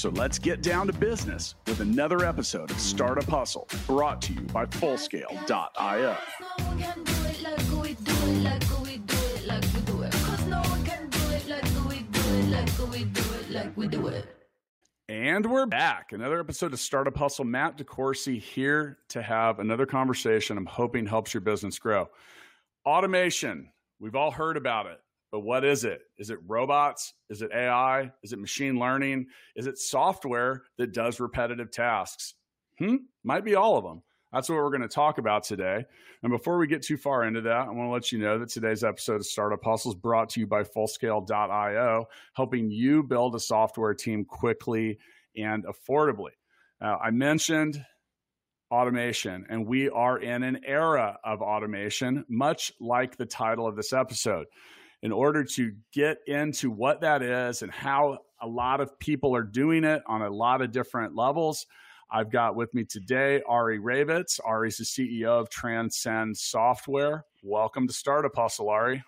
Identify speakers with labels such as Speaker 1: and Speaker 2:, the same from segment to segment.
Speaker 1: So let's get down to business with another episode of Startup Hustle brought to you by Fullscale.io. And we're back. Another episode of Startup Hustle. Matt DeCoursey here to have another conversation I'm hoping helps your business grow. Automation. We've all heard about it. But what is it? Is it robots? Is it AI? Is it machine learning? Is it software that does repetitive tasks? Hmm, might be all of them. That's what we're going to talk about today. And before we get too far into that, I want to let you know that today's episode of Startup Hustle is brought to you by Fullscale.io, helping you build a software team quickly and affordably. Uh, I mentioned automation, and we are in an era of automation, much like the title of this episode in order to get into what that is and how a lot of people are doing it on a lot of different levels. I've got with me today Ari Raivetz. Ari's the CEO of Transcend Software. Welcome to Startup Hustle, Ari.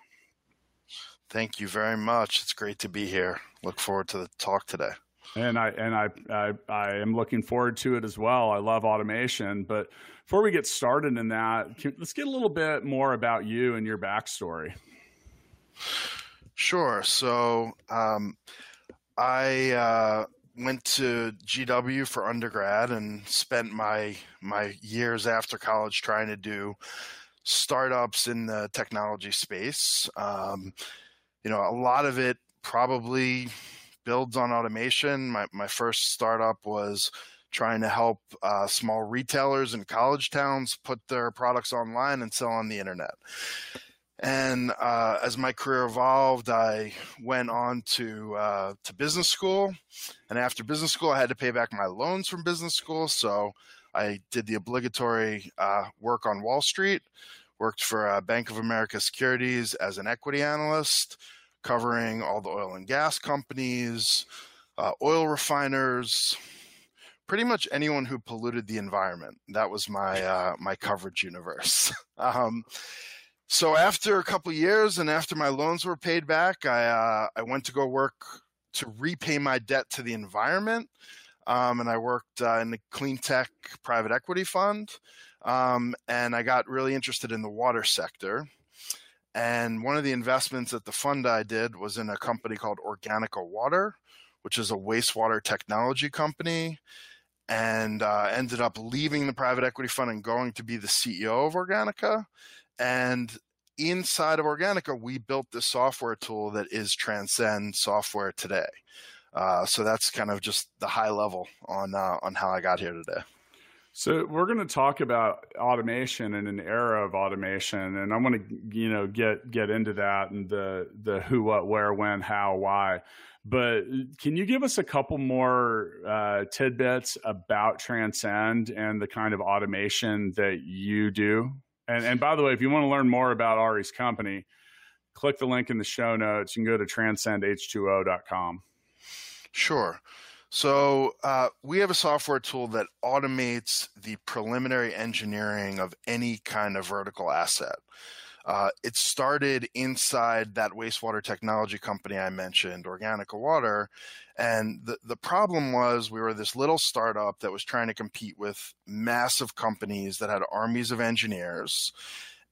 Speaker 2: Thank you very much. It's great to be here. Look forward to the talk today.
Speaker 1: And I and I, I, I am looking forward to it as well. I love automation, but before we get started in that, can, let's get a little bit more about you and your backstory.
Speaker 2: Sure. So um, I uh, went to GW for undergrad and spent my my years after college trying to do startups in the technology space. Um, you know, a lot of it probably builds on automation. My my first startup was trying to help uh, small retailers in college towns put their products online and sell on the internet. And uh, as my career evolved, I went on to uh, to business school, and after business school, I had to pay back my loans from business school. So I did the obligatory uh, work on Wall Street. Worked for uh, Bank of America Securities as an equity analyst, covering all the oil and gas companies, uh, oil refiners, pretty much anyone who polluted the environment. That was my uh, my coverage universe. um, so after a couple years and after my loans were paid back, I uh, I went to go work to repay my debt to the environment, um, and I worked uh, in the clean tech private equity fund, um, and I got really interested in the water sector. And one of the investments at the fund I did was in a company called Organica Water, which is a wastewater technology company and uh, ended up leaving the private equity fund and going to be the CEO of Organica. And inside of Organica, we built this software tool that is Transcend software today. Uh, so that's kind of just the high level on uh, on how I got here today.
Speaker 1: So we're going to talk about automation in an era of automation, and I want to you know get get into that and the the who, what, where, when, how, why. But can you give us a couple more uh, tidbits about Transcend and the kind of automation that you do? And, and by the way, if you want to learn more about Ari's company, click the link in the show notes. You can go to transcendh2o.com.
Speaker 2: Sure. So uh, we have a software tool that automates the preliminary engineering of any kind of vertical asset. Uh, it started inside that wastewater technology company I mentioned, Organica Water. And the, the problem was we were this little startup that was trying to compete with massive companies that had armies of engineers.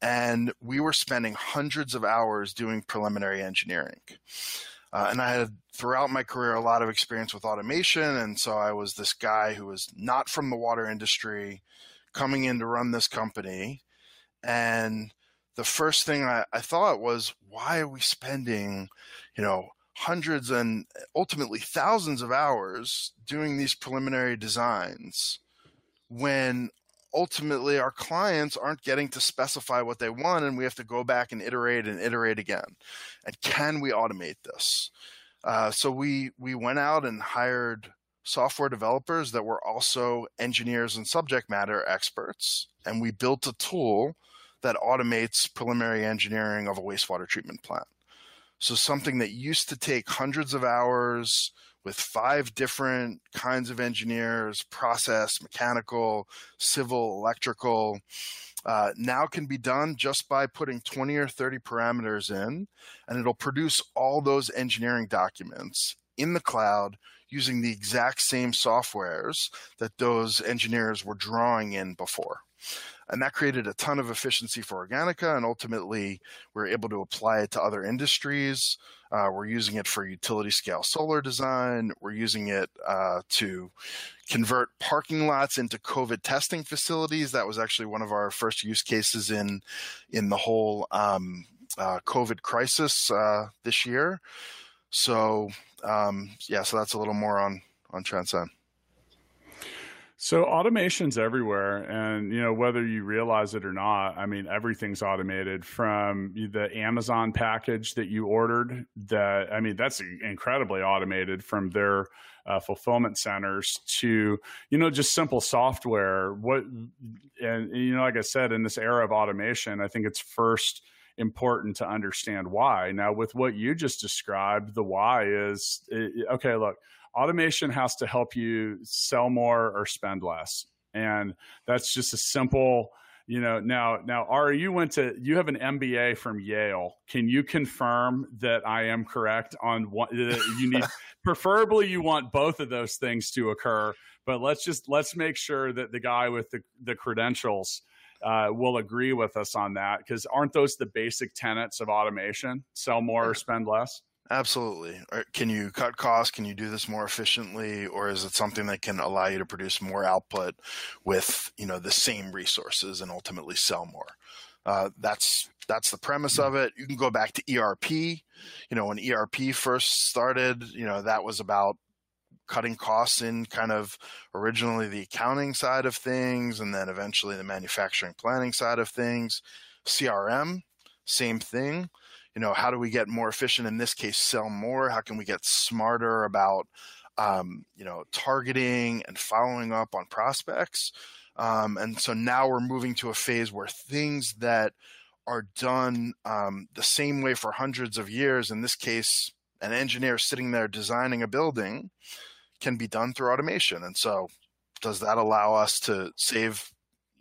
Speaker 2: And we were spending hundreds of hours doing preliminary engineering. Uh, and I had throughout my career a lot of experience with automation. And so I was this guy who was not from the water industry coming in to run this company. And the first thing I, I thought was, why are we spending, you know, hundreds and ultimately thousands of hours doing these preliminary designs when ultimately our clients aren't getting to specify what they want and we have to go back and iterate and iterate again? And can we automate this? Uh, so we we went out and hired software developers that were also engineers and subject matter experts and we built a tool that automates preliminary engineering of a wastewater treatment plant. So something that used to take hundreds of hours with five different kinds of engineers, process, mechanical, civil, electrical, uh, now can be done just by putting 20 or 30 parameters in, and it'll produce all those engineering documents in the cloud using the exact same softwares that those engineers were drawing in before. And that created a ton of efficiency for Organica, and ultimately, we are able to apply it to other industries. Uh, we're using it for utility scale solar design. We're using it uh, to convert parking lots into COVID testing facilities. That was actually one of our first use cases in in the whole um, uh, COVID crisis uh, this year. So um, yeah, so that's a little more on on Transcend.
Speaker 1: So automation's everywhere, and you know whether you realize it or not. I mean, everything's automated from the Amazon package that you ordered. That I mean, that's incredibly automated from their uh, fulfillment centers to you know just simple software. What and you know, like I said, in this era of automation, I think it's first important to understand why. Now, with what you just described, the why is okay. Look automation has to help you sell more or spend less. And that's just a simple, you know, now, now, Ari, you went to, you have an MBA from Yale. Can you confirm that I am correct on what you need? preferably, you want both of those things to occur, but let's just, let's make sure that the guy with the, the credentials uh, will agree with us on that because aren't those the basic tenets of automation? Sell more or spend less?
Speaker 2: Absolutely. Can you cut costs? Can you do this more efficiently, or is it something that can allow you to produce more output with you know the same resources and ultimately sell more? Uh, that's that's the premise of it. You can go back to ERP. You know, when ERP first started, you know that was about cutting costs in kind of originally the accounting side of things, and then eventually the manufacturing planning side of things. CRM, same thing you know, how do we get more efficient? In this case, sell more. How can we get smarter about, um, you know, targeting and following up on prospects? Um, and so now we're moving to a phase where things that are done um, the same way for hundreds of years, in this case, an engineer sitting there designing a building, can be done through automation. And so, does that allow us to save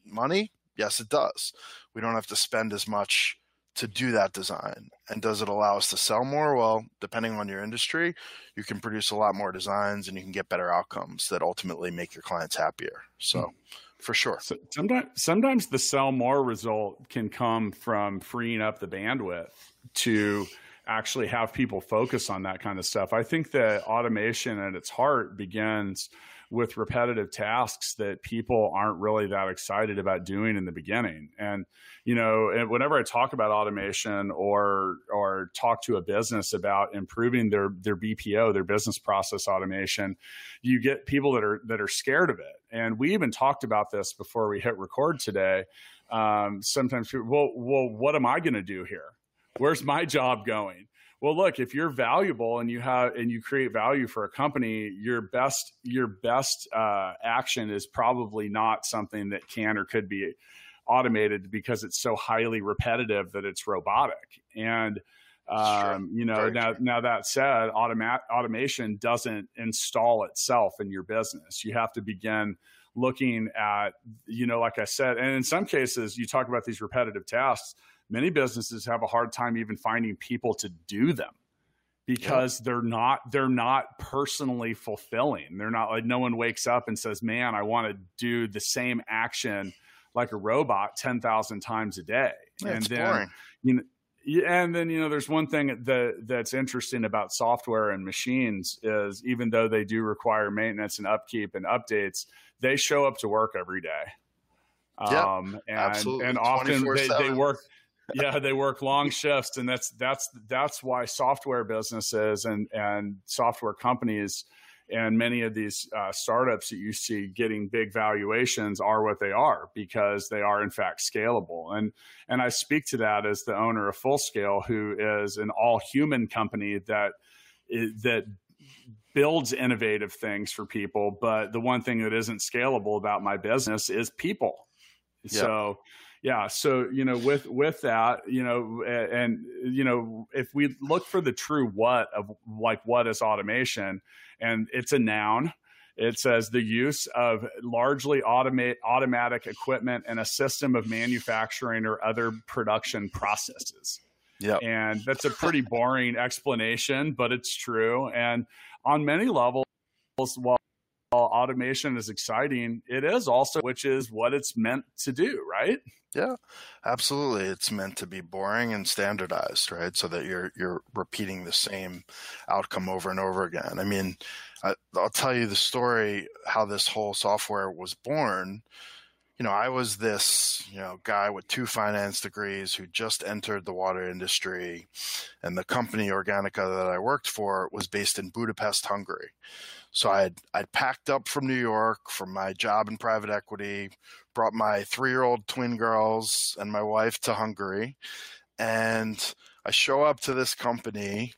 Speaker 2: money? Yes, it does. We don't have to spend as much to do that design. And does it allow us to sell more? Well, depending on your industry, you can produce a lot more designs and you can get better outcomes that ultimately make your clients happier. So, mm. for sure. So
Speaker 1: sometimes, sometimes the sell more result can come from freeing up the bandwidth to actually have people focus on that kind of stuff. I think that automation at its heart begins with repetitive tasks that people aren't really that excited about doing in the beginning. And you know, whenever I talk about automation or or talk to a business about improving their their BPO, their business process automation, you get people that are that are scared of it. And we even talked about this before we hit record today. Um, sometimes people, well, well, what am I going to do here? Where's my job going? Well look if you're valuable and you have and you create value for a company your best your best uh, action is probably not something that can or could be automated because it's so highly repetitive that it's robotic. And um, you know Very now true. now that said automat automation doesn't install itself in your business. You have to begin looking at you know like i said and in some cases you talk about these repetitive tasks many businesses have a hard time even finding people to do them because yep. they're not they're not personally fulfilling. They're not like no one wakes up and says, "Man, I want to do the same action like a robot 10,000 times a day."
Speaker 2: Yeah,
Speaker 1: and
Speaker 2: then boring.
Speaker 1: you know and then you know there's one thing that that's interesting about software and machines is even though they do require maintenance and upkeep and updates, they show up to work every day.
Speaker 2: Yep, um,
Speaker 1: and,
Speaker 2: absolutely.
Speaker 1: and often they, they, work yeah, they work long shifts, and that's that's that's why software businesses and and software companies and many of these uh, startups that you see getting big valuations are what they are because they are in fact scalable. And and i speak to that as the owner of full scale who is an all human company that that builds innovative things for people but the one thing that isn't scalable about my business is people. So yeah so you know with with that you know and you know if we look for the true what of like what is automation and it's a noun it says the use of largely automate automatic equipment and a system of manufacturing or other production processes.
Speaker 2: Yeah
Speaker 1: and that's a pretty boring explanation but it's true and on many levels while automation is exciting, it is also, which is what it's meant to do, right?
Speaker 2: Yeah, absolutely. It's meant to be boring and standardized, right? So that you're you're repeating the same outcome over and over again. I mean, I, I'll tell you the story how this whole software was born. You know, I was this you know guy with two finance degrees who just entered the water industry, and the company Organica that I worked for was based in Budapest, Hungary. So I'd I'd packed up from New York from my job in private equity, brought my three year old twin girls and my wife to Hungary, and I show up to this company.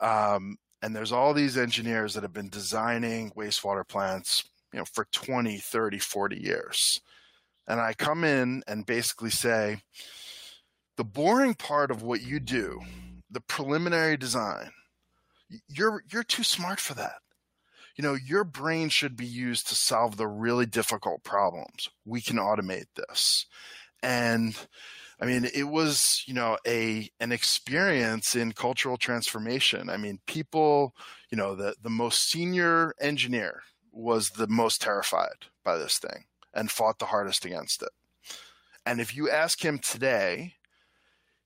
Speaker 2: Um, and there's all these engineers that have been designing wastewater plants you know for 20 30 40 years and i come in and basically say the boring part of what you do the preliminary design you're you're too smart for that you know, your brain should be used to solve the really difficult problems. We can automate this. And I mean, it was, you know, a an experience in cultural transformation. I mean, people, you know, the the most senior engineer was the most terrified by this thing and fought the hardest against it. And if you ask him today,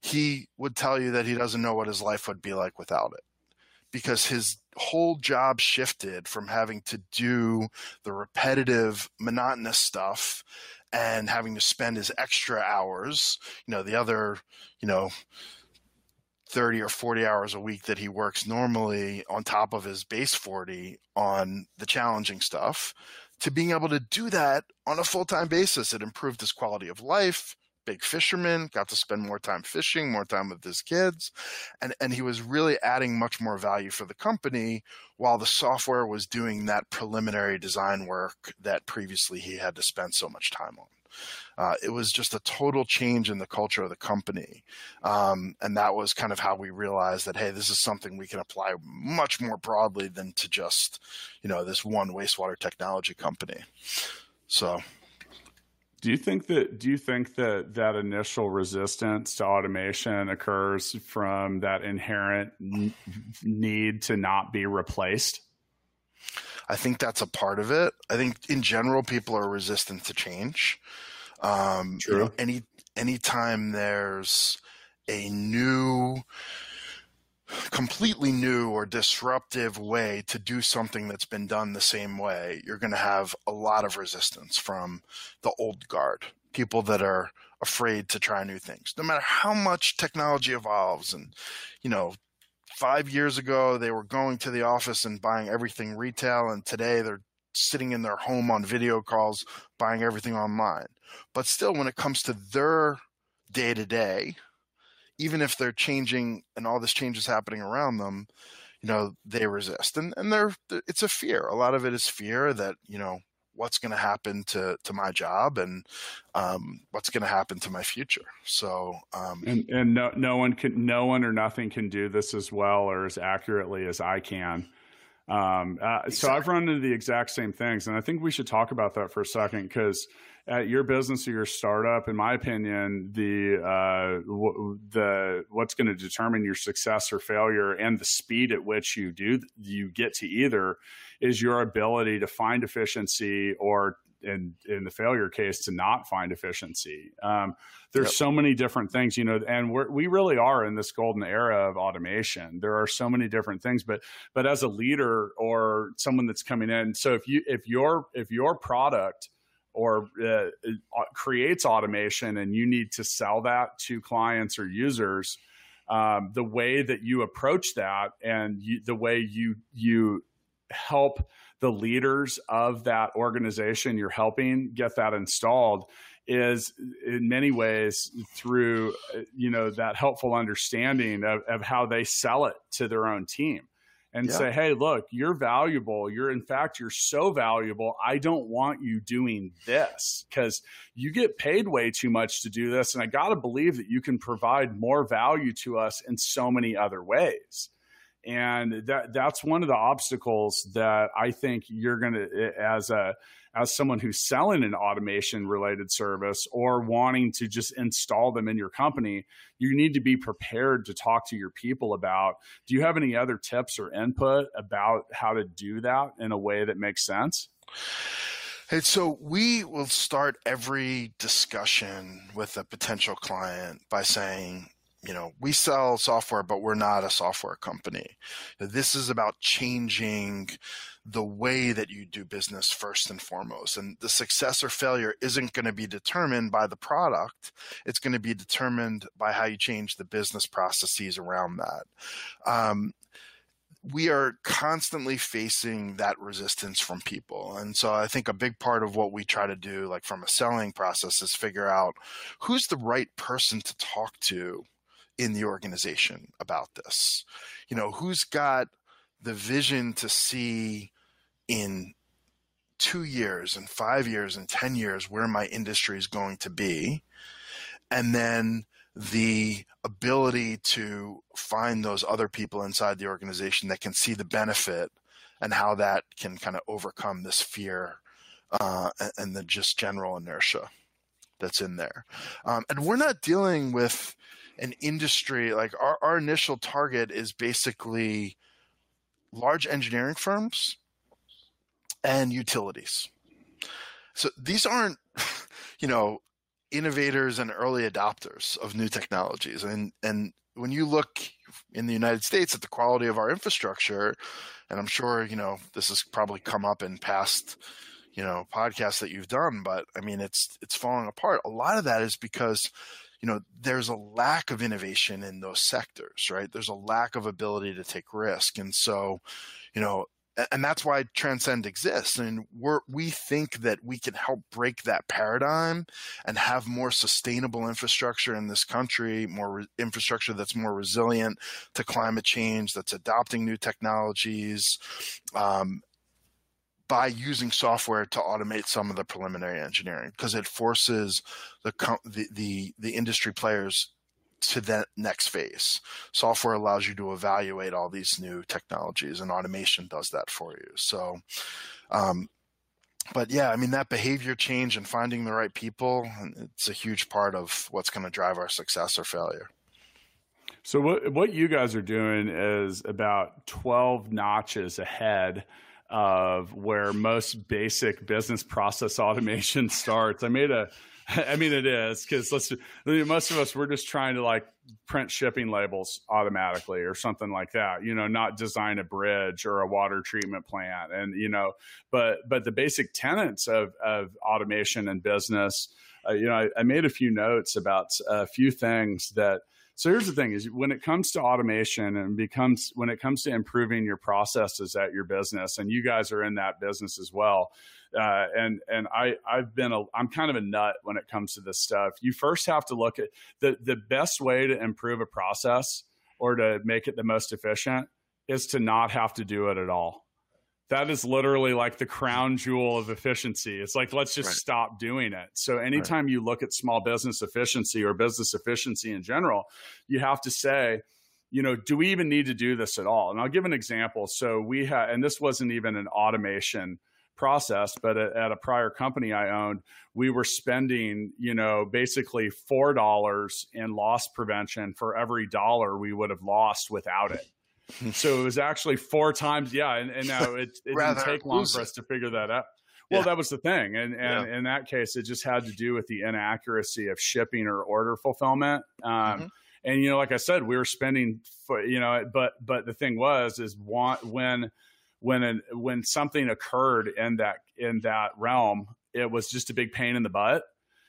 Speaker 2: he would tell you that he doesn't know what his life would be like without it because his whole job shifted from having to do the repetitive, monotonous stuff and having to spend his extra hours, you know, the other, you know, 30 or 40 hours a week that he works normally on top of his base 40 on the challenging stuff to being able to do that on a full-time basis it improved his quality of life big fisherman, got to spend more time fishing, more time with his kids, and and he was really adding much more value for the company while the software was doing that preliminary design work that previously he had to spend so much time on. Uh, it was just a total change in the culture of the company. Um, and that was kind of how we realized that, hey, this is something we can apply much more broadly than to just, you know, this one wastewater technology company. So
Speaker 1: do you think that do you think that that initial resistance to automation occurs from that inherent n- need to not be replaced?
Speaker 2: I think that's a part of it. I think in general people are resistant to change. Um, True. You know, any anytime there's a new completely new or disruptive way to do something that's been done the same way, you're going to have a lot of resistance from the old guard, people that are afraid to try new things. No matter how much technology evolves and, you know, 5 years ago they were going to the office and buying everything retail and today they're sitting in their home on video calls buying everything online. But still when it comes to their day to day, even if they're changing and all this change is happening around them, you know, they resist. And and they're it's a fear. A lot of it is fear that, you know, what's going to happen to to my job and um, what's going to happen to my future. So um,
Speaker 1: and and no no one can no one or nothing can do this as well or as accurately as I can. Um, uh, exactly. So I've run into the exact same things, and I think we should talk about that for a second because at your business or your startup, in my opinion, the uh, w- the what's going to determine your success or failure and the speed at which you do you get to either is your ability to find efficiency or in in the failure case to not find efficiency. Um, there's yep. so many different things, you know, and we're, we really are in this golden era of automation. There are so many different things, but but as a leader or someone that's coming in, so if you if your if your product or uh, uh, creates automation and you need to sell that to clients or users um, the way that you approach that and you, the way you you help the leaders of that organization you're helping get that installed is in many ways through uh, you know that helpful understanding of, of how they sell it to their own team and
Speaker 2: Yeah.
Speaker 1: say, hey, look, you're valuable. You're, in fact, you're so valuable. I don't want you doing this because you get paid way too much to do this. And I got to believe that you can provide more value to us in so many other ways. And that that's one of the obstacles that I think you're going to, as a, as someone who's selling an automation related service or wanting to just install them in your company, you need to be prepared to talk to your people about. Do you have any other tips or input about how to do that in a way that makes sense?
Speaker 2: And so we will start every discussion with a potential client by saying, you know, we sell software, but we're not a software company. This is about changing the way that you do business first and foremost. And the success or failure isn't going to be determined by the product, it's going to be determined by how you change the business processes around that. Um, we are constantly facing that resistance from people. And so I think a big part of what we try to do, like from a selling process, is figure out who's the right person to talk to in the organization about this. You know, who's got the vision to see in two years and five years and 10 years where my industry is going to be. And then the ability to find those other people inside the organization that can see the benefit and how that can kind of overcome this fear uh, and the just general inertia that's in there. Um, and we're not dealing with an industry like our, our initial target is basically large engineering firms and utilities. So these aren't, you know, innovators and early adopters of new technologies. And and when you look in the United States at the quality of our infrastructure, and I'm sure you know this has probably come up in past you know podcasts that you've done, but I mean it's it's falling apart. A lot of that is because you know there's a lack of innovation in those sectors, right? There's a lack of ability to take risk, and so you know and that's why transcend exists. And we're we think that we can help break that paradigm and have more sustainable infrastructure in this country more re- infrastructure that's more resilient to climate change that's adopting new technologies um, by using software to automate some of the preliminary engineering because it forces the, the the the industry players to that next phase. Software allows you to evaluate all these new technologies, and automation does that for you. So, um, but yeah, I mean that behavior change and finding the right people, it's a huge part of what's going to drive our success or failure.
Speaker 1: So what what you guys are doing is about twelve notches ahead of where most basic business process automation starts. I made a I mean, it is because let's. Most of us we're just trying to like print shipping labels automatically or something like that. You know, not design a bridge or a water treatment plant, and you know, but but the basic tenets of of automation and business. Uh, you know, I, I made a few notes about a few things that. So here's the thing: is when it comes to automation and becomes when it comes to improving your processes at your business, and you guys are in that business as well uh, and and I I've been a I'm kind of a nut when it comes to this stuff. You first have to look at the the best way to improve a process or to make it the most efficient is to not have to do it at all. That is literally like the crown jewel of efficiency. It's like let's just right. stop doing it. So anytime right. you look at small business efficiency or business efficiency in general, you have to say you know, do we even need to do this at all? And I'll give an example. So we had, and this wasn't even an automation process, but at, at, a prior company I owned, we were spending, you know, basically four dollars in loss prevention for every dollar we would have lost without it. So it was actually four times, yeah. And, and now it, it didn't take long for us to figure that out. Well, yeah. that was the thing, and and yeah. in that case, it just had to do with the inaccuracy of shipping or order fulfillment. Um, mm-hmm. And you know, like I said, we were spending, for, you know, but but the thing was, is want, when when an, when something occurred in that in that realm, it was just a big pain in the butt.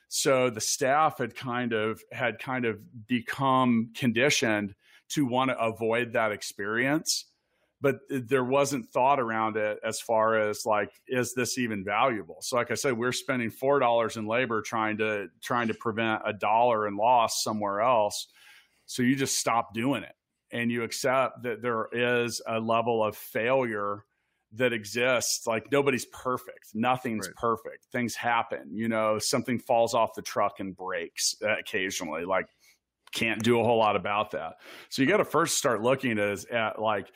Speaker 1: So the staff had kind of had kind of become conditioned to want to avoid that experience but there wasn't thought around it as far as like is this even valuable? So like i said we're spending four dollars in labor trying to trying to prevent a dollar in loss somewhere else. So you just stop doing it and you accept that there is a level of failure that exists. Like nobody's perfect. Nothing's right. perfect. Things happen you know? Something falls off the truck and breaks occasionally. Like can't do a whole lot about that so you got to first start looking at, at like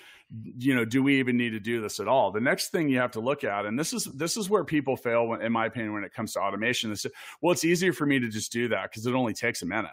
Speaker 1: you know do we even need to do this at all the next thing you have to look at and this is this is where people fail when, in my opinion when it comes to automation is well it's easier for me to just do that because it only takes a minute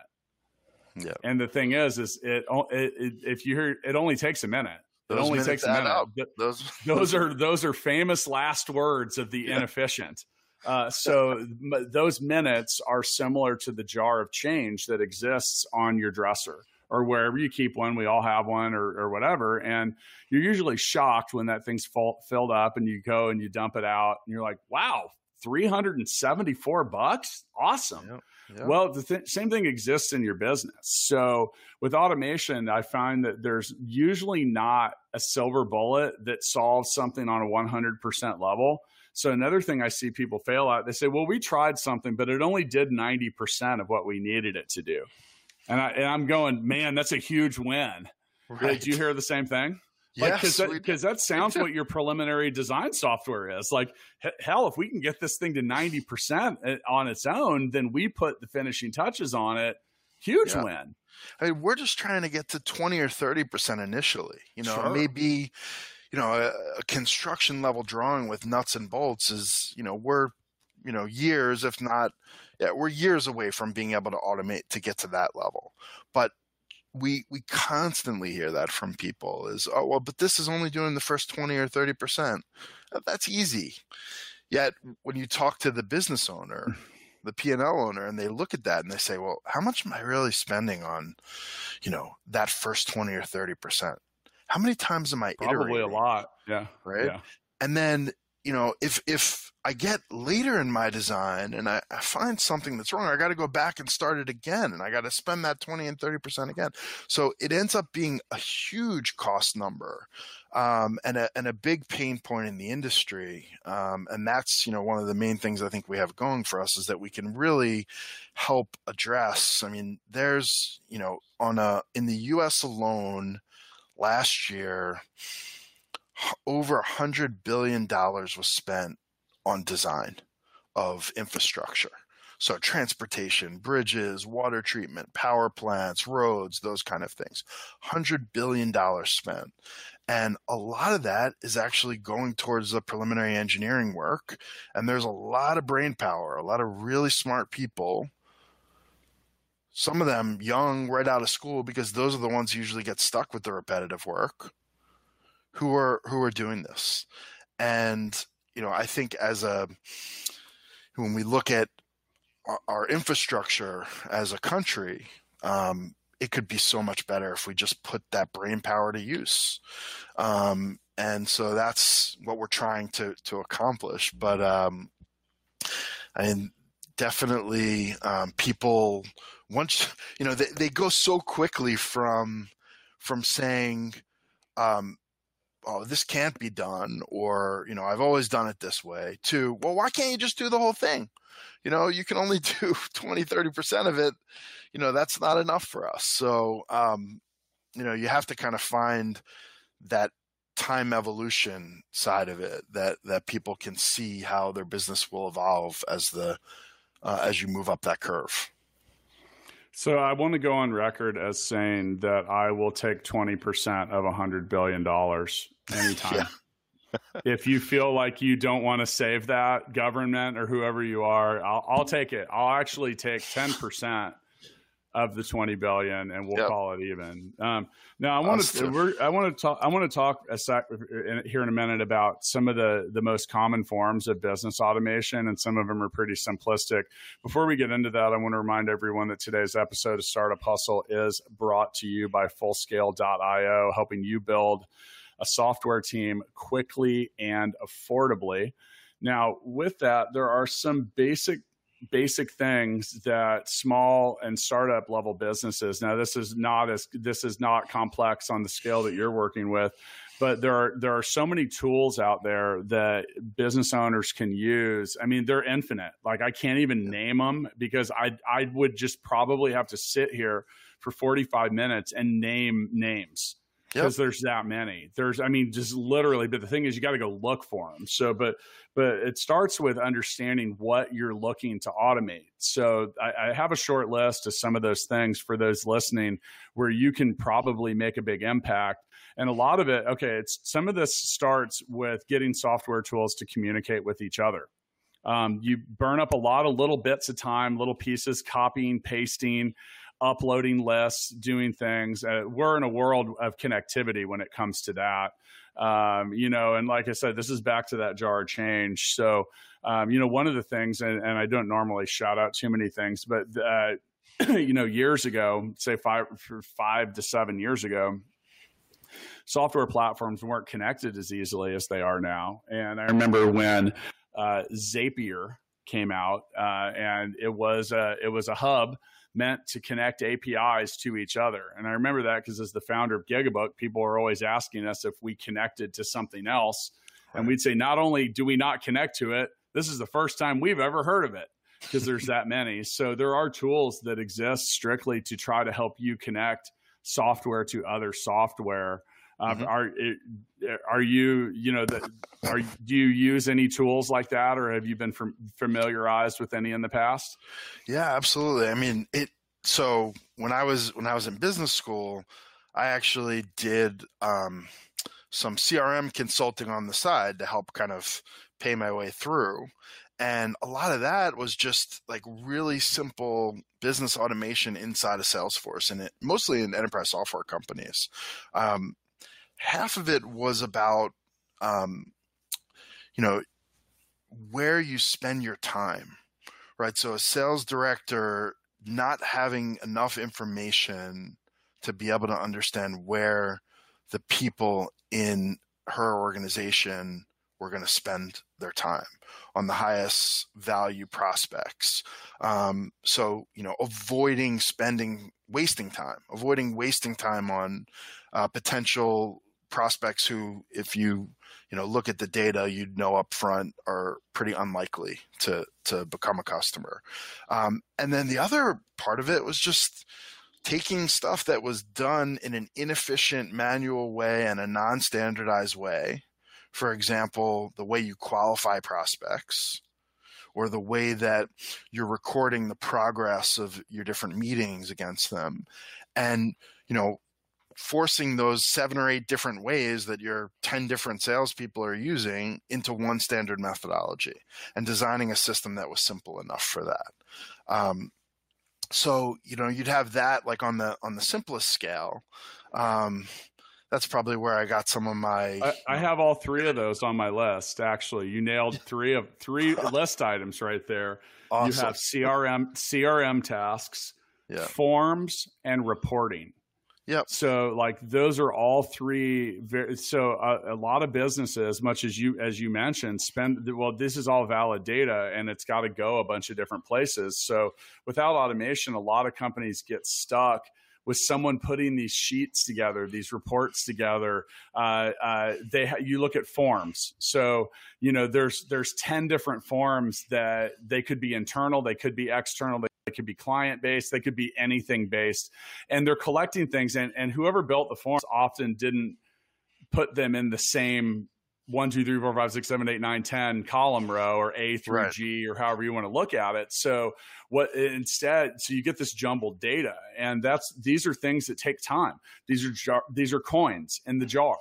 Speaker 1: yeah and the thing is is it, it, it if you hear it only takes a minute it only takes a minute. Those, those are those are famous last words of the yeah. inefficient. Uh, so those minutes are similar to the jar of change that exists on your dresser or wherever you keep one. We all have one or, or whatever. And you're usually shocked when that thing's full, filled up and you go and you dump it out and you're like, wow, 374 bucks. Awesome. Yep. Well, the th- same thing exists in your business. So with automation, I find that there's usually not a silver bullet that solves something on a 100% level. So another thing I see people fail at, they say, "Well, we tried something, but it only did 90% of what we needed it to do." And, I, and I'm going, "Man, that's a huge win." Right. Did you hear the same thing? Like, because that, that sounds what your preliminary design software is. Like, hell, if we can get this thing to 90% eh, on its own, then we put the finishing touches on it. Huge yeah. win.
Speaker 2: I mean, we're just trying to get to 20 or 30% initially. You know, sure. maybe, you know, a, a construction level drawing with nuts and bolts is, you know, we're, you know, years, if not, yeah, we're years away from being able to automate to get to that level. But we we constantly hear that from people is oh well but this is only doing the first 20 or 30 percent. That's easy. Yet when you talk to the business owner mm. the p&l owner and they look at that and they say well how much am i really spending on you know that first 20 or 30 percent how many times am i
Speaker 1: probably iterating? a lot yeah
Speaker 2: right
Speaker 1: yeah.
Speaker 2: and then you know if if I get later in my design and I, I find something that's wrong, I got to go back and start it again. And I got to spend that 20 and 30% again. So it ends up being a huge cost number um, and, a, and a big pain point in the industry. Um, and that's, you know, one of the main things I think we have going for us is that we can really help address. I mean, there's, you know, on a, in the US alone last year, over a hundred billion dollars was spent on design of infrastructure. So transportation, bridges, water treatment, power plants, roads, those kind of things. $100 billion spent. And a lot of that is actually going towards the preliminary engineering work. And there's a lot of brain power, a lot of really smart people. Some of them young, right out of school, because those are the ones who usually get stuck with the repetitive work, who are who are doing this. And you know, I think as a when we look at our, our infrastructure as a country, um, it could be so much better if we just put that brain power to use. Um, and so that's what we're trying to to accomplish. But um, I mean, definitely um, people once you know they, they go so quickly from from saying um, oh, this can't be done, or, you know, I've always done it this way, to, well, why can't you just do the whole thing? You know, you can only do 20, 30% of it. You know, that's not enough for us. So, um, you know, you have to kind of find that time evolution side of it that that people can see how their business will evolve as the uh, as you move up that curve.
Speaker 1: So I want to go on record as saying that I will take 20% of $100 billion anytime. if you feel like you don't want to save that government or whoever you are, I'll, I'll take it. I'll actually take 10% of the 20 billion and we'll yep. call it even. Um, now I want to, we're, I want to talk, I want to talk a sec here in a minute about some of the, the most common forms of business automation and some of them are pretty simplistic. Before we get into that, I want to remind everyone that today's episode of Startup Hustle is brought to you by fullscale.io, helping you build a software team quickly and affordably. Now, with that, there are some basic basic things that small and startup level businesses now this is not as this is not complex on the scale that you're working with but there are there are so many tools out there that business owners can use. I mean they're infinite. Like i can't even name them because i i would just probably have to sit here for 45 minutes and name names because yep. there's that many. There's, I mean, just literally. But the thing is, you got to go look for them. So, but but it starts with understanding what you're looking to automate. So, I, I have a short list of some of those things for those listening, where you can probably make a big impact. And a lot of it, okay, it's some of this starts with getting software tools to communicate with each other. Um, you burn up a lot of little bits of time, little pieces, copying, pasting uploading lists, doing things. Uh, we're in a world of connectivity when it comes to that. Um, you know, and like I said, this is back to that jar change. So, um, you know, one of the things, and, and, I don't normally shout out too many things, but uh, you know, years ago, say five five to seven years ago, software platforms weren't connected as easily as they are now. And I remember when uh, Zapier came out, uh, and it was a, it was a hub meant to connect APIs to each other. And I remember that because as the founder of Gigabook, people were always asking us if we connected to something else. Right. And we'd say, not only do we not connect to it, this is the first time we've ever heard of it because there's that many. So there are tools that exist strictly to try to help you connect software to other software um, mm-hmm. Are are you you know the, are do you use any tools like that, or have you been familiarized with any in the past?
Speaker 2: Yeah, absolutely. I mean, it. So when I was when I was in business school, I actually did um, some CRM consulting on the side to help kind of pay my way through. And a lot of that was just like really simple business automation inside of Salesforce and it mostly in enterprise software companies. Um, half of it was about um, you know where you spend your time right so a sales director not having enough information to be able to understand where the people in her organization were going to spend their time on the highest value prospects. Um, so, you know, avoiding spending, wasting time, avoiding wasting time on uh, potential prospects who, if you you know look at the data, you'd know up front are pretty unlikely to to become a customer. Um, and then the other part of it was just taking stuff that was done in an inefficient manual way and a non-standardized way. For example, the way you qualify prospects or the way that you're recording the progress of your different meetings against them and you know forcing those seven or eight different ways that your 10 different salespeople are using into one standard methodology and designing a system that was simple enough for that. Um, so, you know, you'd have that like on the, on the simplest scale. Um, that's probably where I got some of my.
Speaker 1: I, I, have all three of those on my list. Actually, you nailed three of three list items right there. Awesome. You have CRM CRM tasks, yeah. forms, and reporting.
Speaker 2: Yep.
Speaker 1: So like those are all three. Very, so a, a, lot of businesses, much as you as you mentioned, spend well. This is all valid data, and it's got to go a bunch of different places. So without automation, a lot of companies get stuck with someone putting these sheets together, these reports together. Uh, uh, they you look at forms. So you know there's there's ten different forms that they could be internal, they could be external, they they could be client based, they could be anything based. And they're collecting things. And, and whoever built the forms often didn't put them in the same one, two, three, four, five, six, seven, eight, nine, ten column row or A through right. G or however you want to look at it. So what instead, so you get this jumbled data, and that's these are things that take time. These are jar, these are coins in the jar.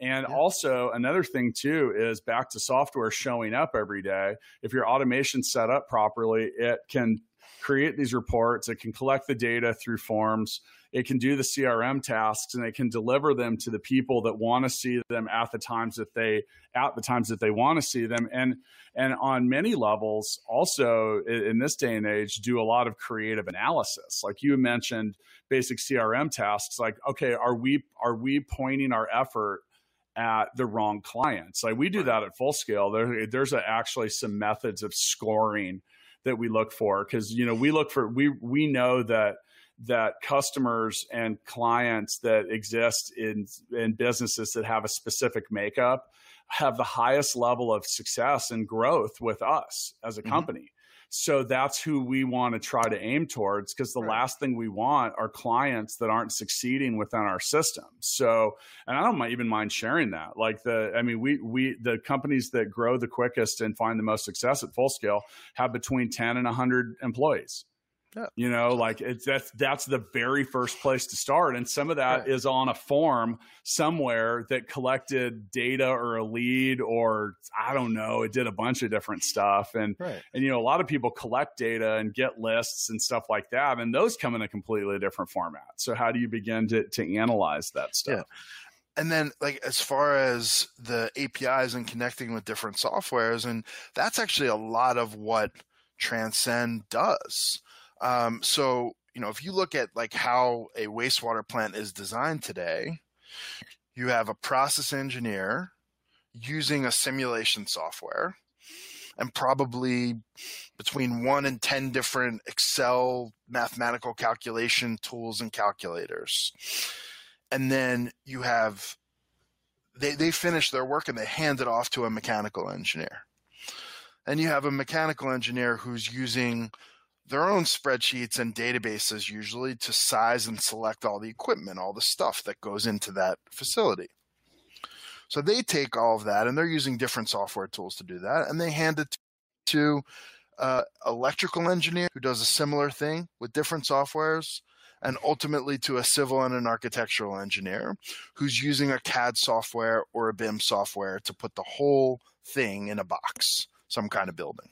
Speaker 1: And yeah. also another thing too is back to software showing up every day. If your automation set up properly, it can create these reports. It can collect the data through forms. It can do the CRM tasks and it can deliver them to the people that want to see them at the times that they at the times that they want to see them. And and on many levels, also in this day and age, do a lot of creative analysis. Like you mentioned, basic CRM tasks. Like, okay, are we are we pointing our effort at the wrong clients. Like we do that at full scale. There, there's a, actually some methods of scoring that we look for because you know we look for we we know that that customers and clients that exist in in businesses that have a specific makeup have the highest level of success and growth with us as a mm-hmm. company. So that's who we want to try to aim towards because the right. last thing we want are clients that aren't succeeding within our system. So, and I don't even mind sharing that. Like the, I mean, we, we, the companies that grow the quickest and find the most success at full scale have between 10 and 100 employees. Yeah. You know, like it's that's that's the very first place to start. And some of that right. is on a form somewhere that collected data or a lead or I don't know, it did a bunch of different stuff. And right. and you know, a lot of people collect data and get lists and stuff like that. And those come in a completely different format. So how do you begin to to analyze that stuff? Yeah
Speaker 2: and then like as far as the apis and connecting with different softwares and that's actually a lot of what transcend does um, so, you know, if you look at like how a wastewater plant is designed today, you have a process engineer using a simulation software and probably between one and 10 different Excel mathematical calculation tools and calculators. And then you have, they, they finish their work and they hand it off to a mechanical engineer. And you have a mechanical engineer who's using their own spreadsheets and databases usually to size and select all the equipment, all the stuff that goes into that facility. So they take all of that and they're using different software tools to do that and they hand it to uh, electrical engineer who does a similar thing with different softwares and ultimately to a civil and an architectural engineer who's using a CAD software or a BIM software to put the whole thing in a box, some kind of building.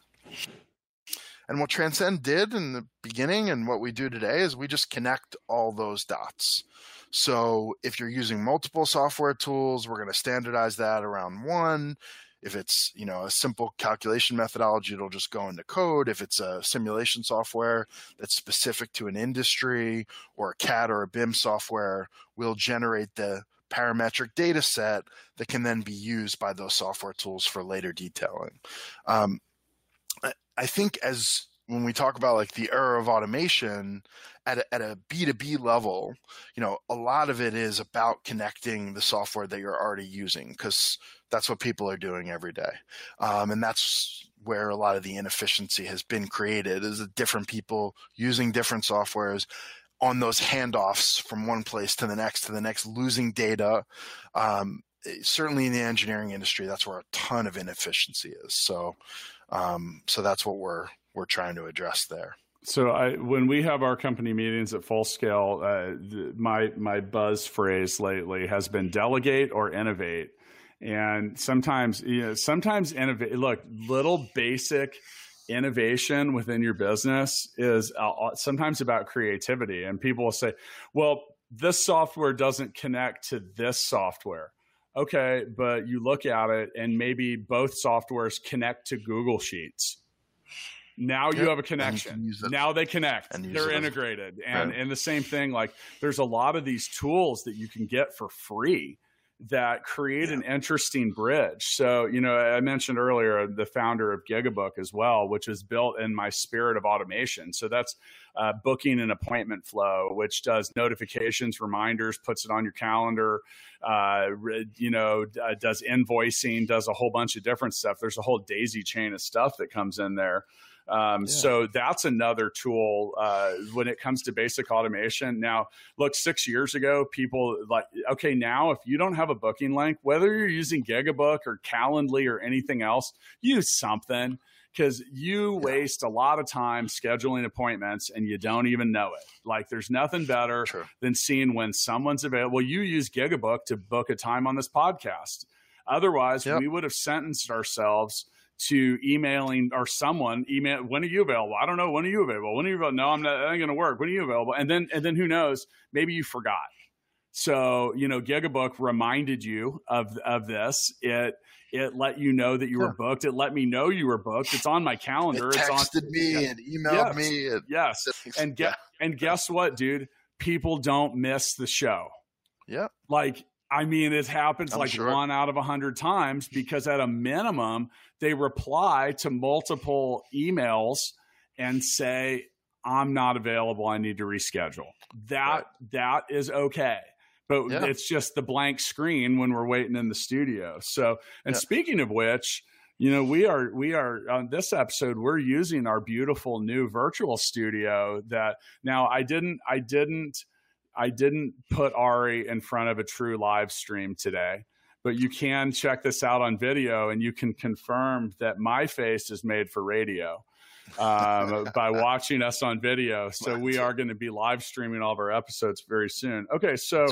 Speaker 2: And what Transcend did in the beginning and what we do today is we just connect all those dots. So if you're using multiple software tools, we're going to standardize that around one. If it's, you know, a simple calculation methodology, it'll just go into code. If it's a simulation software that's specific to an industry or a CAD or a BIM software, we'll generate the parametric data set that can then be used by those software tools for later detailing. Um, I think as when we talk about like the era of automation at a, at a B2B level, you know, a lot of it is about connecting the software that you're already using because that's what people are doing every day. Um, and that's where a lot of the inefficiency has been created is different people using different softwares on those handoffs from one place to the next to the next, losing data. Um, certainly in the engineering industry, that's where a ton of inefficiency is. So, um, so that's what we're we're trying to address there.
Speaker 1: So I, when we have our company meetings at full scale, uh, my my buzz phrase lately has been delegate or innovate. And sometimes, you know, sometimes innovate. Look, little basic innovation within your business is uh, sometimes about creativity. And people will say, "Well, this software doesn't connect to this software." Okay, but you look at it and maybe both softwares connect to Google Sheets. Now yep. you have a connection. Now they connect. They're integrated. And right. and the same thing, like there's a lot of these tools that you can get for free that create yeah. an interesting bridge. So, you know, I mentioned earlier the founder of Gigabook as well, which is built in my spirit of automation. So that's uh, booking an appointment flow, which does notifications, reminders, puts it on your calendar, uh, you know, uh, does invoicing, does a whole bunch of different stuff. There's a whole daisy chain of stuff that comes in there. Um, yeah. So that's another tool uh, when it comes to basic automation. Now, look, six years ago, people like, okay, now if you don't have a booking link, whether you're using Gigabook or Calendly or anything else, use something because you waste a lot of time scheduling appointments and you don't even know it. Like there's nothing better True. than seeing when someone's available. You use Gigabook to book a time on this podcast. Otherwise, yep. we would have sentenced ourselves to emailing or someone email when are you available? I don't know when are you available? When are you available? No i'm not that ain't gonna work. When are you available? And then and then who knows? Maybe you forgot. So you know gigabook reminded you of of this. It it let you know that you were booked. It let me know you were booked. It's on my calendar
Speaker 2: it texted
Speaker 1: it's
Speaker 2: on, me yeah. and emailed
Speaker 1: yes,
Speaker 2: me and
Speaker 1: yes. and get and guess what dude? People don't miss the show.
Speaker 2: Yeah
Speaker 1: like I mean, it happens I'm like sure. one out of a hundred times because at a minimum, they reply to multiple emails and say, I'm not available. I need to reschedule. That right. that is okay. But yeah. it's just the blank screen when we're waiting in the studio. So, and yeah. speaking of which, you know, we are we are on this episode. We're using our beautiful new virtual studio. That now I didn't I didn't I didn't put Ari in front of a true live stream today but you can check this out on video and you can confirm that my face is made for radio um, by watching us on video. So we are going to be live streaming all of our episodes very soon. Okay, so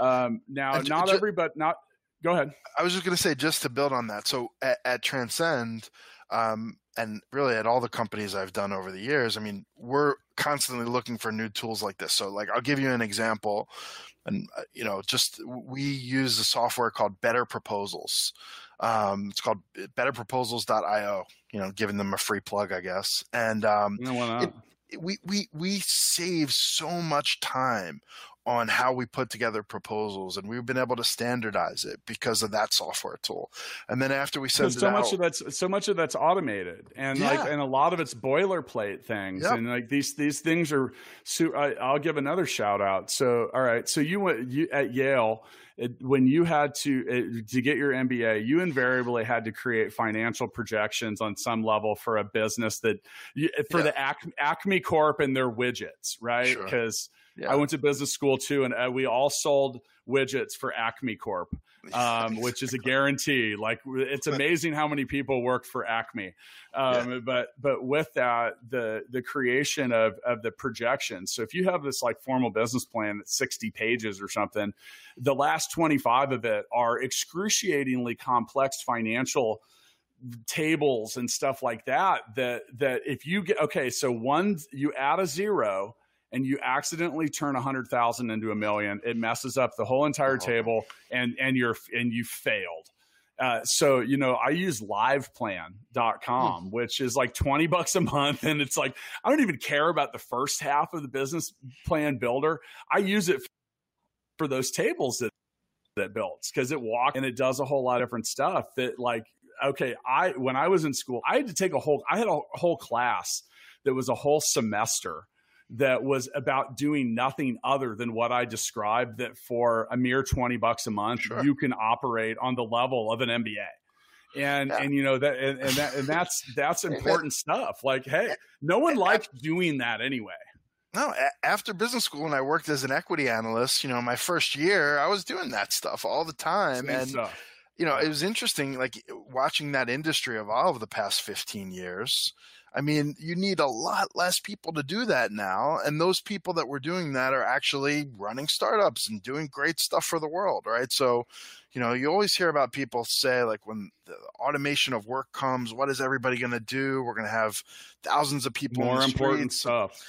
Speaker 1: um, now and not everybody, not go ahead.
Speaker 2: I was just going to say, just to build on that. So at, at Transcend, um, and really at all the companies I've done over the years, I mean, we're constantly looking for new tools like this. So, like, I'll give you an example and uh, you know just we use a software called better proposals. Um, it's called uh, betterproposals.io you know giving them a free plug i guess. And um, it, it, we, we we save so much time on how we put together proposals and we've been able to standardize it because of that software tool and then after we send
Speaker 1: so much
Speaker 2: out,
Speaker 1: of that's so much of that's automated and yeah. like and a lot of it's boilerplate things yep. and like these these things are I, i'll give another shout out so all right so you went you at yale it, when you had to it, to get your MBA, you invariably had to create financial projections on some level for a business that you, for yeah. the Acme, Acme Corp and their widgets, right? Because yeah. I went to business school too, and uh, we all sold widgets for Acme Corp, um, which is a guarantee. Like it's amazing how many people work for Acme. Um, yeah. But but with that, the the creation of of the projections. So if you have this like formal business plan that's sixty pages or something, the last twenty five of it are excruciatingly complex financial tables and stuff like that that that if you get okay so one you add a zero and you accidentally turn a hundred thousand into a million, it messes up the whole entire oh. table and and you're and you failed. Uh, so you know i use liveplan.com hmm. which is like 20 bucks a month and it's like i don't even care about the first half of the business plan builder i use it for those tables that that builds because it walks and it does a whole lot of different stuff that like okay i when i was in school i had to take a whole i had a whole class that was a whole semester that was about doing nothing other than what I described that for a mere 20 bucks a month, sure. you can operate on the level of an MBA. And, yeah. and you know that and, and that and that's that's important stuff. Like, hey, no one liked doing that anyway.
Speaker 2: No, after business school, when I worked as an equity analyst, you know, my first year, I was doing that stuff all the time, Same and stuff. you know, it was interesting, like watching that industry evolve the past fifteen years. I mean, you need a lot less people to do that now. And those people that were doing that are actually running startups and doing great stuff for the world, right? So, you know, you always hear about people say, like, when the automation of work comes, what is everybody going to do? We're going to have thousands of people.
Speaker 1: More important stuff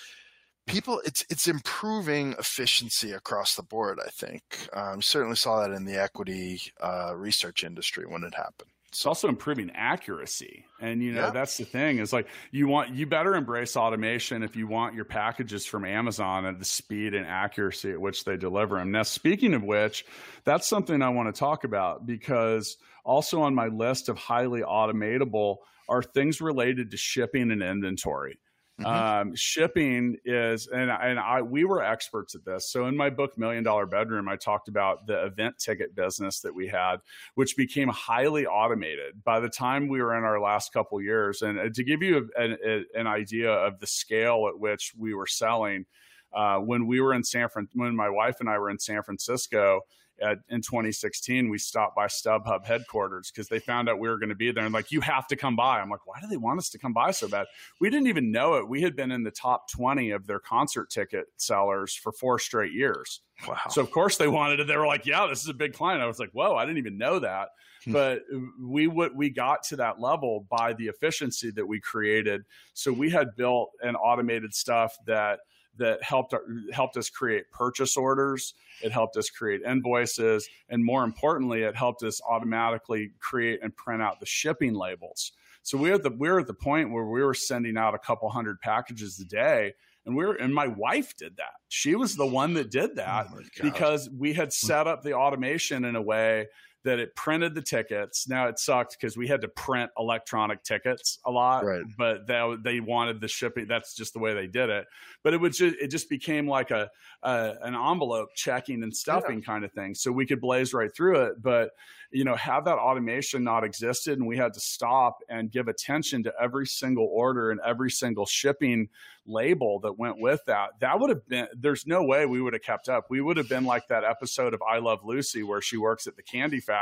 Speaker 2: people it's it's improving efficiency across the board i think um, certainly saw that in the equity uh, research industry when it happened
Speaker 1: it's also improving accuracy. And you know yeah. that's the thing is like you want you better embrace automation if you want your packages from amazon at the speed and accuracy at which they deliver them now speaking of which that's something i want to talk about because also on my list of highly automatable are things related to shipping and inventory Mm-hmm. Um, shipping is, and and I we were experts at this. So in my book Million Dollar Bedroom, I talked about the event ticket business that we had, which became highly automated by the time we were in our last couple years. And uh, to give you an, an idea of the scale at which we were selling, uh, when we were in San Fran, when my wife and I were in San Francisco at, in 2016, we stopped by StubHub headquarters because they found out we were going to be there and like, you have to come by. I'm like, why do they want us to come by so bad? We didn't even know it. We had been in the top 20 of their concert ticket sellers for four straight years. Wow. So of course they wanted it. They were like, yeah, this is a big client. I was like, whoa, I didn't even know that. Hmm. but we would we got to that level by the efficiency that we created. So we had built an automated stuff that that helped uh, helped us create purchase orders. It helped us create invoices, and more importantly, it helped us automatically create and print out the shipping labels. So we are at the we are at the point where we were sending out a couple hundred packages a day, and we are and my wife did that. She was the one that did that oh because we had set up the automation in a way that it printed the tickets. Now it sucked because we had to print electronic tickets a lot,
Speaker 2: Right.
Speaker 1: but they, they wanted the shipping. That's just the way they did it. But it would just it just became like a, a an envelope checking and stuffing kind of thing. So we could blaze right through it, but you know, have that automation not existed, and we had to stop and give attention to every single order and every single shipping label that went with that. That would have been. There's no way we would have kept up. We would have been like that episode of I Love Lucy where she works at the candy factory,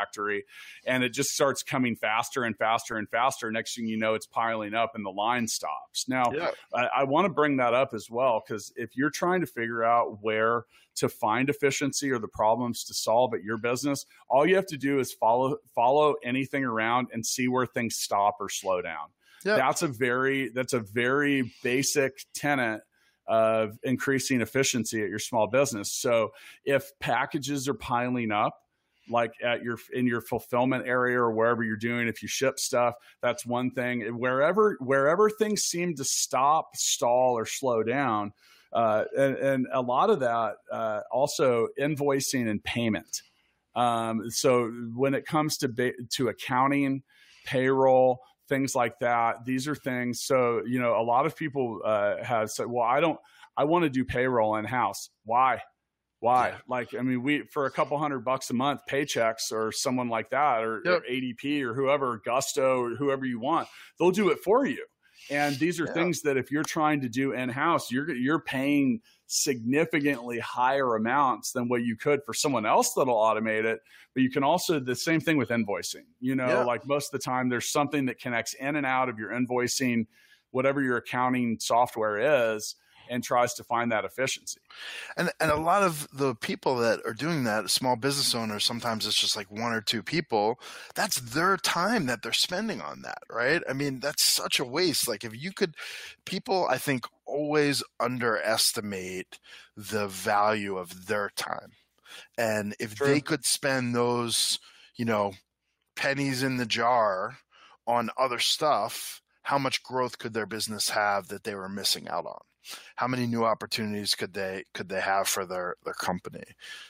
Speaker 1: and it just starts coming faster and faster and faster. Next thing you know, it's piling up, and the line stops. Now,
Speaker 2: Yeah.
Speaker 1: I, I want to bring that up as well because if you're trying to figure out where to find efficiency or the problems to solve at your business, all you have to do is follow follow anything around and see where things stop or slow down.
Speaker 2: Yeah.
Speaker 1: That's a very that's a very basic tenet of increasing efficiency at your small business. So if packages are piling up like at your in your fulfillment area or wherever you're doing if you ship stuff that's one thing. Wherever wherever things seem to stop stall or slow down uh, and, and a lot of that uh, also invoicing and payment. Um, so when it comes to ba- to accounting payroll things like that these are things so you know a lot of people uh, have said well i don't i want to do payroll in house why why?
Speaker 2: Yeah.
Speaker 1: Like, I mean, we for a couple hundred bucks a month Paychex or someone like that, or,
Speaker 2: Yep.
Speaker 1: or ADP or whoever, Gusto or whoever you want, they'll do it for you. And these are
Speaker 2: Yeah.
Speaker 1: things that if you're trying to do in house, you're you're paying significantly higher amounts than what you could for someone else that'll automate it. But you can also the same thing with invoicing. You know,
Speaker 2: Yeah.
Speaker 1: like most of the time, there's something that connects in and out of your invoicing, whatever your accounting software is, and tries to find that efficiency.
Speaker 2: And and a lot of the people that are doing that, small business owners, sometimes it's just like one or two people. That's their time that they're spending on that, right? I mean, that's such a waste. Like if you could people I think always underestimate the value of their time. And if
Speaker 1: True.
Speaker 2: they could spend those, you know, pennies in the jar on other stuff, how much growth could their business have that they were missing out on? How many new opportunities could they could they have for their their company?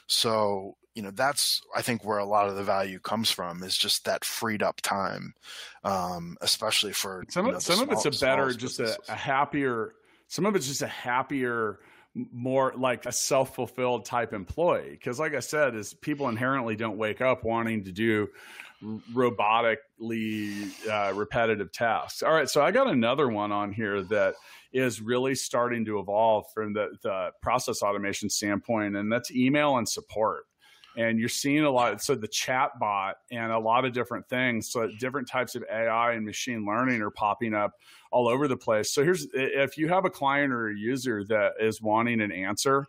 Speaker 2: So you know that's i think where a lot of the value comes from is just that freed up time um especially for
Speaker 1: some of,
Speaker 2: know,
Speaker 1: some of it's a better just a, a happier some of it's just a happier more like a self-fulfilled type employee. Because like i said is people inherently don't wake up wanting to do robotically uh, repetitive tasks. All right so i got another one on here that is really starting to evolve from the, the process automation standpoint and that's email and support. And you're seeing a lot so the chat bot and a lot of different things so different types of ai and machine learning are popping up all over the place. So here's if you have a client or a user that is wanting an answer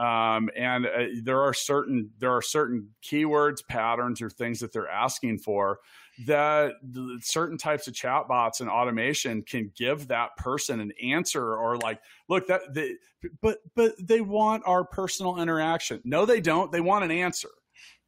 Speaker 1: um, and uh, there are certain there are certain keywords patterns or things that they're asking for that the, certain types of chatbots and automation can give that person an answer or like look that they, but but they want our personal interaction no they don't they want an answer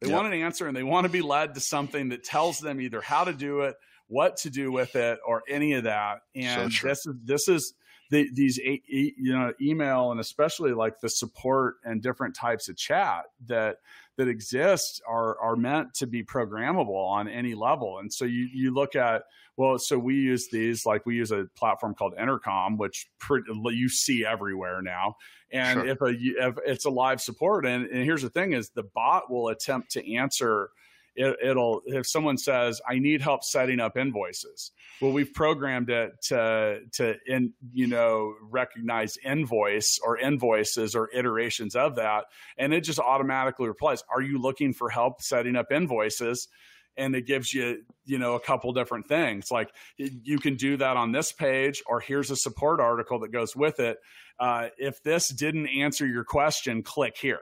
Speaker 1: they
Speaker 2: Yep.
Speaker 1: want an answer and they want to be led to something that tells them either how to do it what to do with it or any of that and
Speaker 2: true.
Speaker 1: this is this is the, these you know email and especially like the support and different types of chat that that exist are are meant to be programmable on any level and so you you look at well so we use these like we use a platform called intercom which pretty, you see everywhere now and
Speaker 2: Sure.
Speaker 1: if a if it's a live support and, and here's the thing is the bot will attempt to answer it, it'll if someone says i need help setting up invoices. Well we've programmed it to to in you know recognize invoice or invoices or iterations of that and it just automatically replies are you looking for help setting up invoices? And it gives you you know a couple different things like you can do that on this page or here's a support article that goes with it. Uh, if this didn't answer your question click here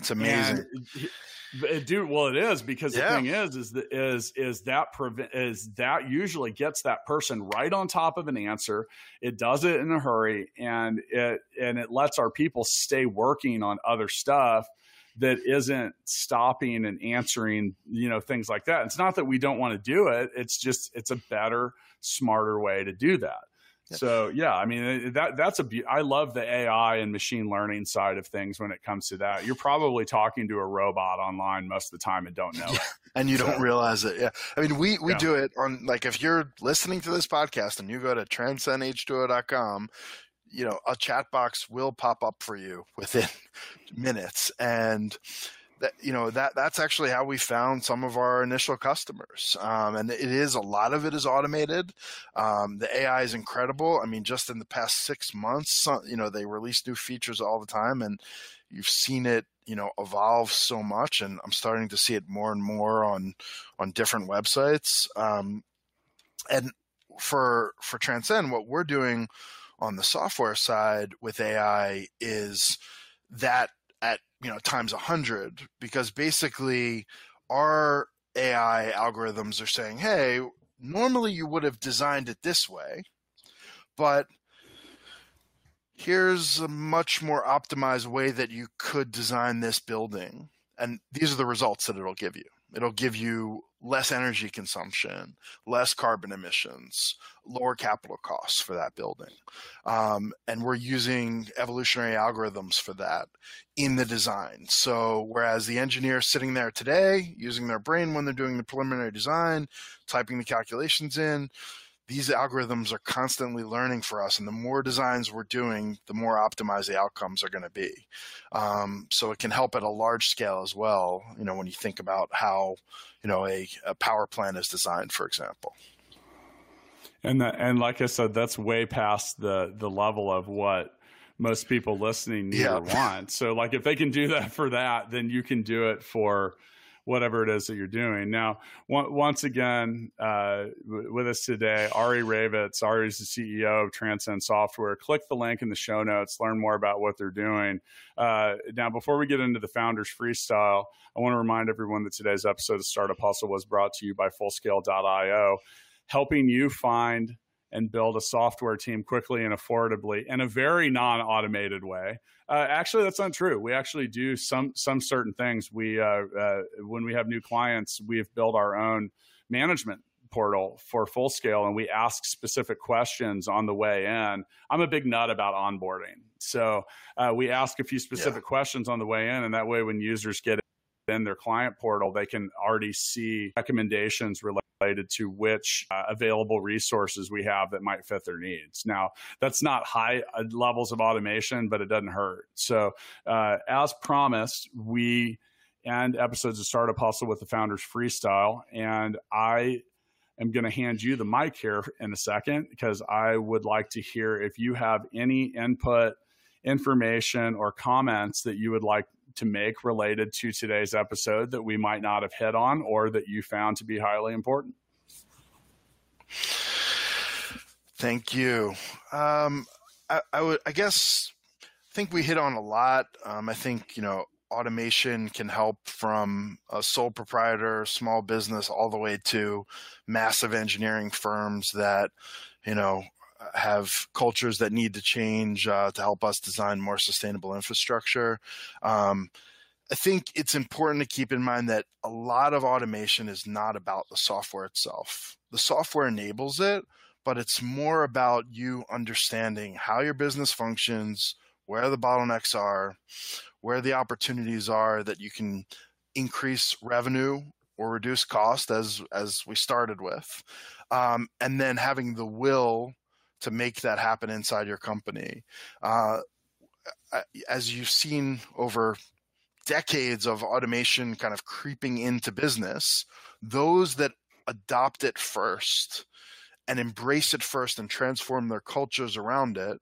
Speaker 2: it's amazing
Speaker 1: and, dude, well, it is because
Speaker 2: Yeah.
Speaker 1: the thing is, is that is is that prevent is that usually gets that person right on top of an answer. It does it in a hurry, and it and it lets our people stay working on other stuff that isn't stopping and answering, you know, things like that. It's not that we don't want to do it. It's just it's a better, smarter way to do that. So yeah, I mean that that's a be- I love the AI and machine learning side of things when it comes to that. You're probably talking to a robot online most of the time and don't know it.
Speaker 2: and you so, don't realize it. Yeah. I mean, we we yeah. do it on like if you're listening to this podcast and you go to transcendh2o.com, you know, a chat box will pop up for you within minutes and that you know that that's actually how we found some of our initial customers. Um, and it is a lot of it is automated. Um, the ai is incredible. I mean just in the past six months you know they release new features all the time and you've seen it you know evolve so much and i'm starting to see it more and more on on different websites. Um, and for for transcend what we're doing on the software side with ai is that at you know times a hundred because basically our AI algorithms are saying, hey, normally you would have designed it this way, but here's a much more optimized way that you could design this building. And these are the results that it'll give you. It'll give you less energy consumption, less carbon emissions, lower capital costs for that building. Um, and we're using evolutionary algorithms for that in the design. So, whereas the engineer sitting there today using their brain when they're doing the preliminary design, typing the calculations in, these algorithms are constantly learning for us, and the more designs we're doing, the more optimized the outcomes are going to be. Um, so it can help at a large scale as well. You know, when you think about how you know a, a power plant is designed, for example.
Speaker 1: And the, and like I said, that's way past the the level of what most people listening need yeah. or want. So like if they can do that for that, then you can do it for whatever it is that you're doing. Now, once again, uh, with us today, Ari Raivetz. Ari is the CEO of Transcend Software. Click the link in the show notes, learn more about what they're doing. Uh, now, before we get into the Founders Freestyle, I want to remind everyone that today's episode of Startup Hustle was brought to you by Fullscale.io, helping you find and build a software team quickly and affordably in a very non-automated way. Uh, actually, that's not true. We actually do some some certain things. We uh, uh, when we have new clients, we have built our own management portal for Fullscale, and we ask specific questions on the way in. I'm a big nut about onboarding, so uh, we ask a few specific yeah. questions on the way in, and that way, when users get in their client portal, they can already see recommendations related related to which uh, available resources we have that might fit their needs. Now, that's not high uh, levels of automation, but it doesn't hurt. So, uh, as promised, we end episodes of Startup Hustle with the Founders Freestyle. And I am going to hand you the mic here in a second because I would like to hear if you have any input, information, or comments that you would like to make related to today's episode that we might not have hit on or that you found to be highly important?
Speaker 2: Thank you. Um, I, I, would, I guess, I think we hit on a lot. Um, I think you know automation can help from a sole proprietor, small business, all the way to massive engineering firms that you know have cultures that need to change uh, to help us design more sustainable infrastructure. Um, I think it's important to keep in mind that a lot of automation is not about the software itself. The software enables it, but it's more about you understanding how your business functions, where the bottlenecks are, where the opportunities are that you can increase revenue or reduce cost as as we started with um, and then having the will to make that happen inside your company. Uh, as you've seen over decades of automation kind of creeping into business, those that adopt it first and embrace it first and transform their cultures around it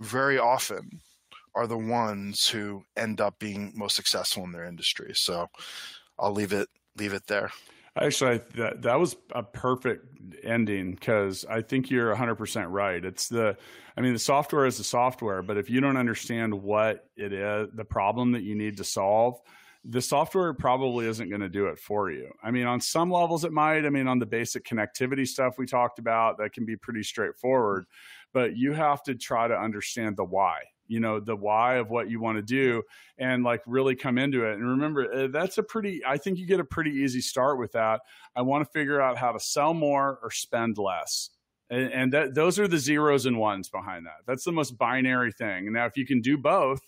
Speaker 2: very often are the ones who end up being most successful in their industry. So I'll leave it leave it there.
Speaker 1: Actually, that that was a perfect ending because I think you're 100% right. It's the, I mean, the software is the software, but if you don't understand what it is, the problem that you need to solve, the software probably isn't going to do it for you. I mean, on some levels it might. I mean, on the basic connectivity stuff we talked about, that can be pretty straightforward, but you have to try to understand the why you know the why of what you want to do and like really come into it and remember uh, that's a pretty i think you get a pretty easy start with that i want to figure out how to sell more or spend less And, and that, those are the zeros and ones behind that. That's the most binary thing. Now, if you can do both,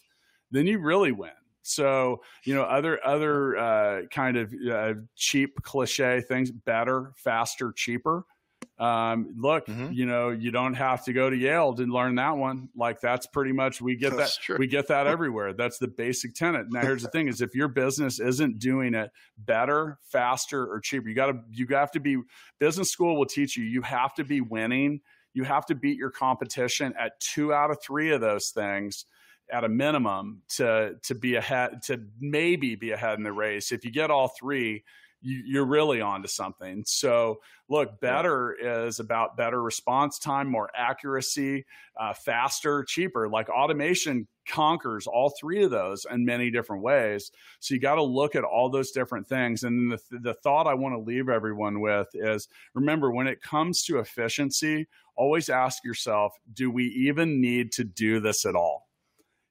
Speaker 1: then you really win. So, you know, other other uh, kind of uh, cheap cliche things: better, faster, cheaper. Um, look, mm-hmm. you know, you don't have to go to Yale to learn that one. Like that's pretty much we get that's that true. we get that everywhere. That's the basic tenet. Now here's the thing is if your business isn't doing it better, faster, or cheaper, you gotta you have to be business school will teach you you have to be winning. You have to beat your competition at two out of three of those things at a minimum to to be ahead to maybe be ahead in the race. If you get all three, you, are really onto something. So, look, better yeah. is about better response time, more accuracy, uh, faster, cheaper. Like automation conquers all three of those in many different ways. So, you got to look at all those different things. And the, the thought I want to leave everyone with is remember, when it comes to efficiency, always ask yourself, do we even need to do this at all?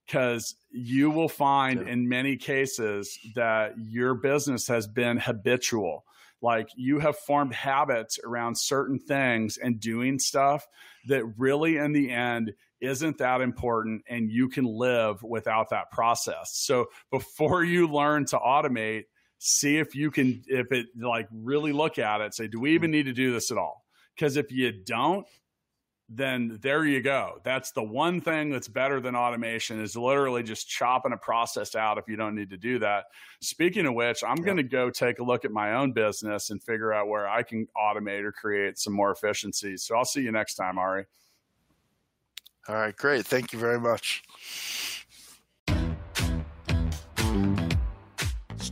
Speaker 1: Because you will find yeah. in many cases that your business has been habitual. Like you have formed habits around certain things and doing stuff that really, in the end, isn't that important and you can live without that process. So before you learn to automate, see if you can, if it like really look at it, say, do we even mm. need to do this at all? Because if you don't, then there you go. That's the one thing that's better than automation is literally just chopping a process out if you don't need to do that. Speaking of which, I'm yeah. going to go take a look at my own business and figure out where I can automate or create some more efficiencies. So I'll see you next time, Ari.
Speaker 2: All right, great. Thank you very much.